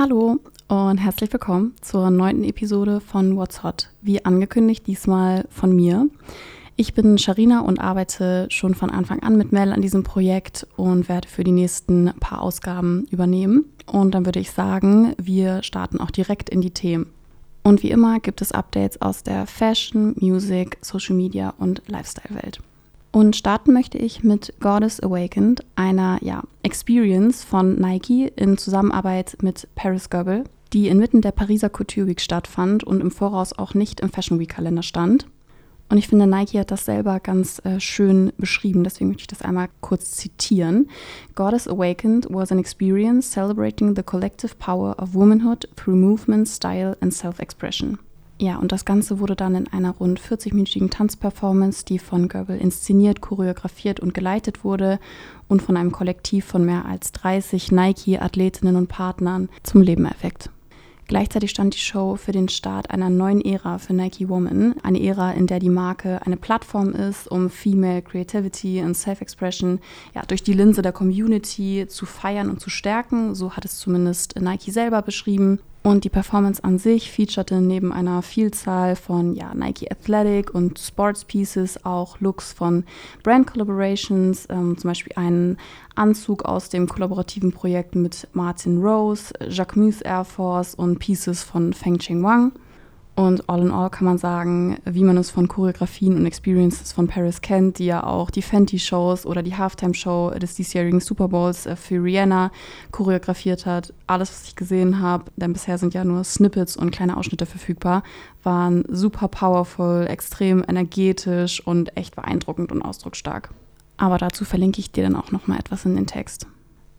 Hallo und herzlich willkommen zur neunten Episode von What's Hot. Wie angekündigt, diesmal von mir. Ich bin Sharina und arbeite schon von Anfang an mit Mel an diesem Projekt und werde für die nächsten paar Ausgaben übernehmen. Und dann würde ich sagen, wir starten auch direkt in die Themen. Und wie immer gibt es Updates aus der Fashion, Music, Social Media und Lifestyle-Welt. Und starten möchte ich mit Goddess Awakened, einer ja, Experience von Nike in Zusammenarbeit mit Paris Goebel, die inmitten der Pariser Couture Week stattfand und im Voraus auch nicht im Fashion Week Kalender stand. Und ich finde, Nike hat das selber ganz äh, schön beschrieben, deswegen möchte ich das einmal kurz zitieren. Goddess Awakened was an experience celebrating the collective power of womanhood through movement, style and self-expression. Ja, und das Ganze wurde dann in einer rund 40-minütigen Tanzperformance, die von Goebel inszeniert, choreografiert und geleitet wurde und von einem Kollektiv von mehr als 30 Nike-Athletinnen und Partnern zum Leben erweckt. Gleichzeitig stand die Show für den Start einer neuen Ära für Nike Woman. Eine Ära, in der die Marke eine Plattform ist, um Female Creativity und Self-Expression ja, durch die Linse der Community zu feiern und zu stärken. So hat es zumindest Nike selber beschrieben. Und die Performance an sich featurete neben einer Vielzahl von ja, Nike Athletic und Sports Pieces auch Looks von Brand Collaborations, ähm, zum Beispiel einen Anzug aus dem kollaborativen Projekt mit Martin Rose, Jacquemus Air Force und Pieces von Feng Cheng Wang. Und all in all kann man sagen, wie man es von Choreografien und Experiences von Paris kennt, die ja auch die Fenty-Shows oder die Halftime-Show des diesjährigen Super Bowls äh, für Rihanna choreografiert hat. Alles, was ich gesehen habe, denn bisher sind ja nur Snippets und kleine Ausschnitte verfügbar, waren super powerful, extrem energetisch und echt beeindruckend und ausdrucksstark. Aber dazu verlinke ich dir dann auch noch mal etwas in den Text.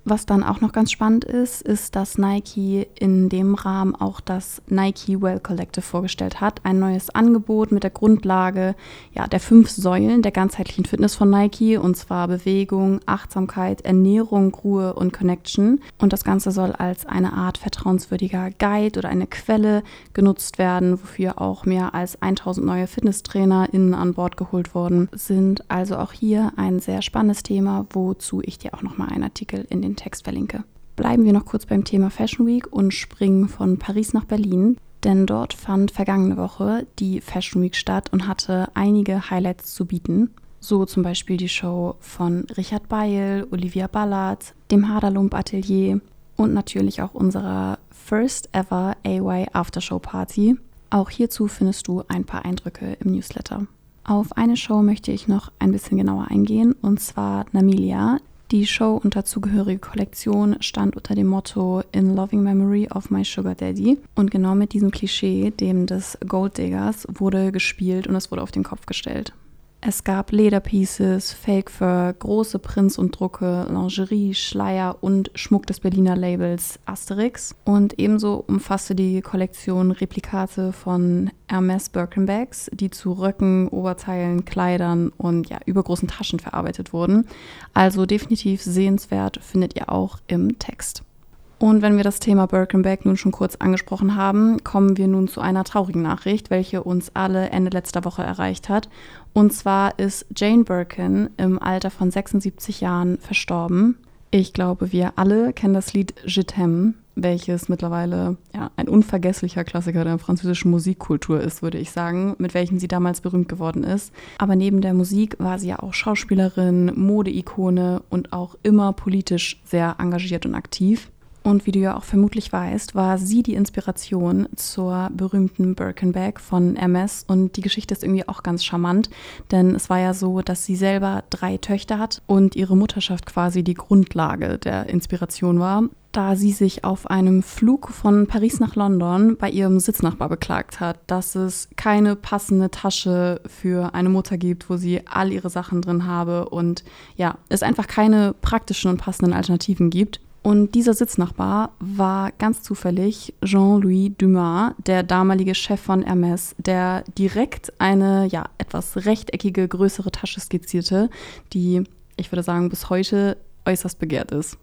Was dann auch noch ganz spannend ist, ist, dass Nike in dem Rahmen auch das Nike Well Collective vorgestellt hat. Ein neues Angebot mit der Grundlage ja, der fünf Säulen der ganzheitlichen Fitness von Nike, und zwar Bewegung, Achtsamkeit, Ernährung, Ruhe und Connection. Und das Ganze soll als eine Art vertrauenswürdiger Guide oder eine Quelle genutzt werden, wofür auch mehr als 1000 neue FitnesstrainerInnen an Bord geholt worden sind. Also auch hier ein sehr spannendes Thema, wozu ich dir auch nochmal einen Artikel in den den Text verlinke. Bleiben wir noch kurz beim Thema Fashion Week und springen von Paris nach Berlin, denn dort fand vergangene Woche die Fashion Week statt und hatte einige Highlights zu bieten. So zum Beispiel die Show von Richard Beil, Olivia Ballard, dem Haderlump Atelier und natürlich auch unserer First Ever AY Aftershow Party. Auch hierzu findest du ein paar Eindrücke im Newsletter. Auf eine Show möchte ich noch ein bisschen genauer eingehen, und zwar Namilia, die Show und dazugehörige Kollektion stand unter dem Motto In Loving Memory of My Sugar Daddy. Und genau mit diesem Klischee, dem des Gold Diggers, wurde gespielt und es wurde auf den Kopf gestellt. Es gab Lederpieces, Fake Fur, große Prints und Drucke, Lingerie, Schleier und Schmuck des Berliner Labels Asterix. Und ebenso umfasste die Kollektion Replikate von Hermes Birkenbags, die zu Röcken, Oberteilen, Kleidern und ja, übergroßen Taschen verarbeitet wurden. Also definitiv sehenswert findet ihr auch im Text. Und wenn wir das Thema Birkenback nun schon kurz angesprochen haben, kommen wir nun zu einer traurigen Nachricht, welche uns alle Ende letzter Woche erreicht hat. Und zwar ist Jane Birkin im Alter von 76 Jahren verstorben. Ich glaube, wir alle kennen das Lied Je t'aime, welches mittlerweile ja, ein unvergesslicher Klassiker der französischen Musikkultur ist, würde ich sagen, mit welchem sie damals berühmt geworden ist. Aber neben der Musik war sie ja auch Schauspielerin, Modeikone und auch immer politisch sehr engagiert und aktiv. Und wie du ja auch vermutlich weißt, war sie die Inspiration zur berühmten Birkenbag von MS. Und die Geschichte ist irgendwie auch ganz charmant, denn es war ja so, dass sie selber drei Töchter hat und ihre Mutterschaft quasi die Grundlage der Inspiration war da sie sich auf einem Flug von Paris nach London bei ihrem Sitznachbar beklagt hat, dass es keine passende Tasche für eine Mutter gibt, wo sie all ihre Sachen drin habe und ja, es einfach keine praktischen und passenden Alternativen gibt. Und dieser Sitznachbar war ganz zufällig Jean-Louis Dumas, der damalige Chef von Hermes, der direkt eine ja etwas rechteckige größere Tasche skizzierte, die ich würde sagen bis heute äußerst begehrt ist.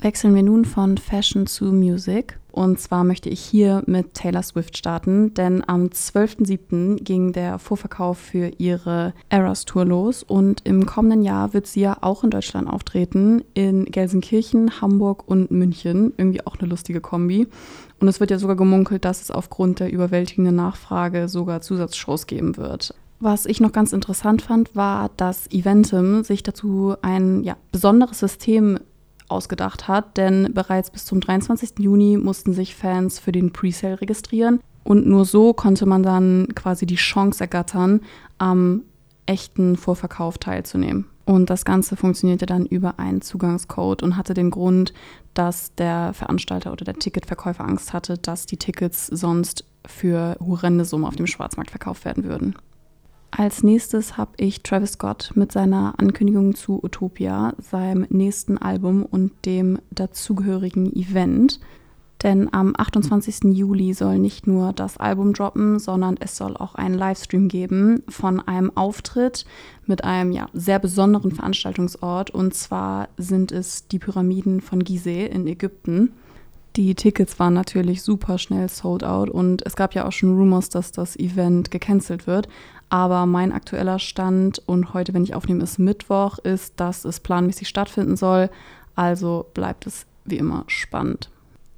Wechseln wir nun von Fashion zu Music. Und zwar möchte ich hier mit Taylor Swift starten, denn am 12.07. ging der Vorverkauf für ihre Eras Tour los und im kommenden Jahr wird sie ja auch in Deutschland auftreten, in Gelsenkirchen, Hamburg und München. Irgendwie auch eine lustige Kombi. Und es wird ja sogar gemunkelt, dass es aufgrund der überwältigenden Nachfrage sogar Zusatzshows geben wird. Was ich noch ganz interessant fand, war, dass Eventim sich dazu ein ja, besonderes System ausgedacht hat, denn bereits bis zum 23. Juni mussten sich Fans für den Presale registrieren und nur so konnte man dann quasi die Chance ergattern, am echten Vorverkauf teilzunehmen. Und das Ganze funktionierte dann über einen Zugangscode und hatte den Grund, dass der Veranstalter oder der Ticketverkäufer Angst hatte, dass die Tickets sonst für horrende Summen auf dem Schwarzmarkt verkauft werden würden. Als nächstes habe ich Travis Scott mit seiner Ankündigung zu Utopia, seinem nächsten Album und dem dazugehörigen Event. Denn am 28. Juli soll nicht nur das Album droppen, sondern es soll auch einen Livestream geben von einem Auftritt mit einem ja, sehr besonderen Veranstaltungsort. Und zwar sind es die Pyramiden von Gizeh in Ägypten. Die Tickets waren natürlich super schnell sold out und es gab ja auch schon Rumors, dass das Event gecancelt wird. Aber mein aktueller Stand und heute, wenn ich aufnehme, ist Mittwoch, ist, dass es planmäßig stattfinden soll. Also bleibt es wie immer spannend.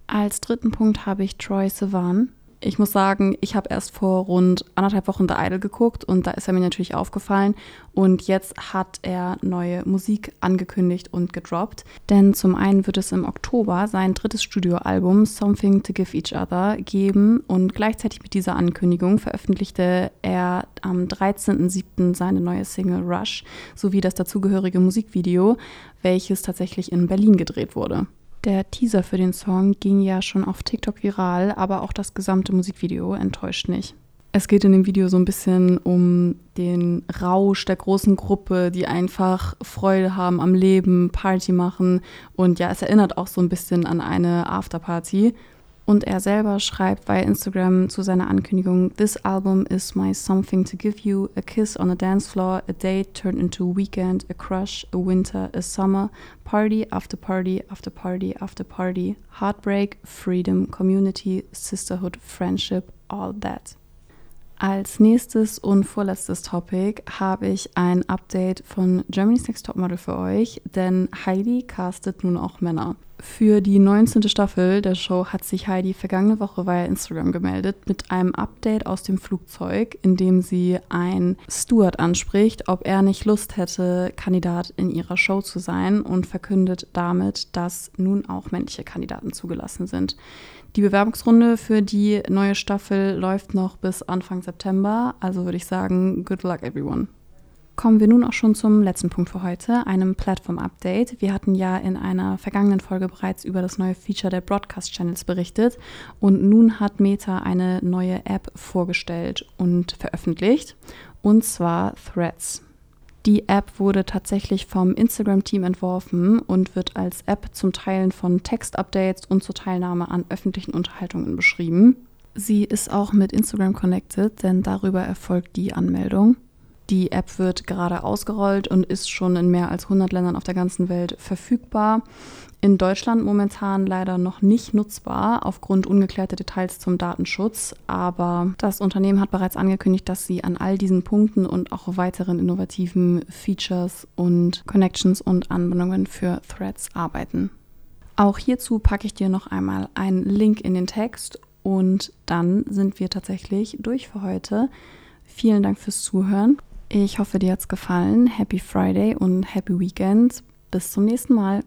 Als dritten Punkt habe ich Troy Sivan ich muss sagen, ich habe erst vor rund anderthalb Wochen The Idol geguckt und da ist er mir natürlich aufgefallen. Und jetzt hat er neue Musik angekündigt und gedroppt. Denn zum einen wird es im Oktober sein drittes Studioalbum Something to Give Each Other geben. Und gleichzeitig mit dieser Ankündigung veröffentlichte er am 13.07. seine neue Single Rush sowie das dazugehörige Musikvideo, welches tatsächlich in Berlin gedreht wurde. Der Teaser für den Song ging ja schon auf TikTok viral, aber auch das gesamte Musikvideo enttäuscht nicht. Es geht in dem Video so ein bisschen um den Rausch der großen Gruppe, die einfach Freude haben am Leben, Party machen. Und ja, es erinnert auch so ein bisschen an eine Afterparty. Und er selber schreibt bei Instagram zu seiner Ankündigung: This album is my something to give you, a kiss on a dance floor, a date turned into a weekend, a crush, a winter, a summer, party after party after party after party, heartbreak, freedom, community, sisterhood, friendship, all that. Als nächstes und vorletztes Topic habe ich ein Update von Germany's Next Topmodel für euch, denn Heidi castet nun auch Männer. Für die 19. Staffel der Show hat sich Heidi vergangene Woche via Instagram gemeldet mit einem Update aus dem Flugzeug, in dem sie ein Steward anspricht, ob er nicht Lust hätte, Kandidat in ihrer Show zu sein und verkündet damit, dass nun auch männliche Kandidaten zugelassen sind. Die Bewerbungsrunde für die neue Staffel läuft noch bis Anfang September, also würde ich sagen, good luck everyone. Kommen wir nun auch schon zum letzten Punkt für heute, einem Plattform-Update. Wir hatten ja in einer vergangenen Folge bereits über das neue Feature der Broadcast-Channels berichtet und nun hat Meta eine neue App vorgestellt und veröffentlicht, und zwar Threads. Die App wurde tatsächlich vom Instagram-Team entworfen und wird als App zum Teilen von Textupdates und zur Teilnahme an öffentlichen Unterhaltungen beschrieben. Sie ist auch mit Instagram connected, denn darüber erfolgt die Anmeldung. Die App wird gerade ausgerollt und ist schon in mehr als 100 Ländern auf der ganzen Welt verfügbar. In Deutschland momentan leider noch nicht nutzbar aufgrund ungeklärter Details zum Datenschutz, aber das Unternehmen hat bereits angekündigt, dass sie an all diesen Punkten und auch weiteren innovativen Features und Connections und Anwendungen für Threads arbeiten. Auch hierzu packe ich dir noch einmal einen Link in den Text und dann sind wir tatsächlich durch für heute. Vielen Dank fürs Zuhören. Ich hoffe, dir hat es gefallen. Happy Friday und Happy Weekend. Bis zum nächsten Mal.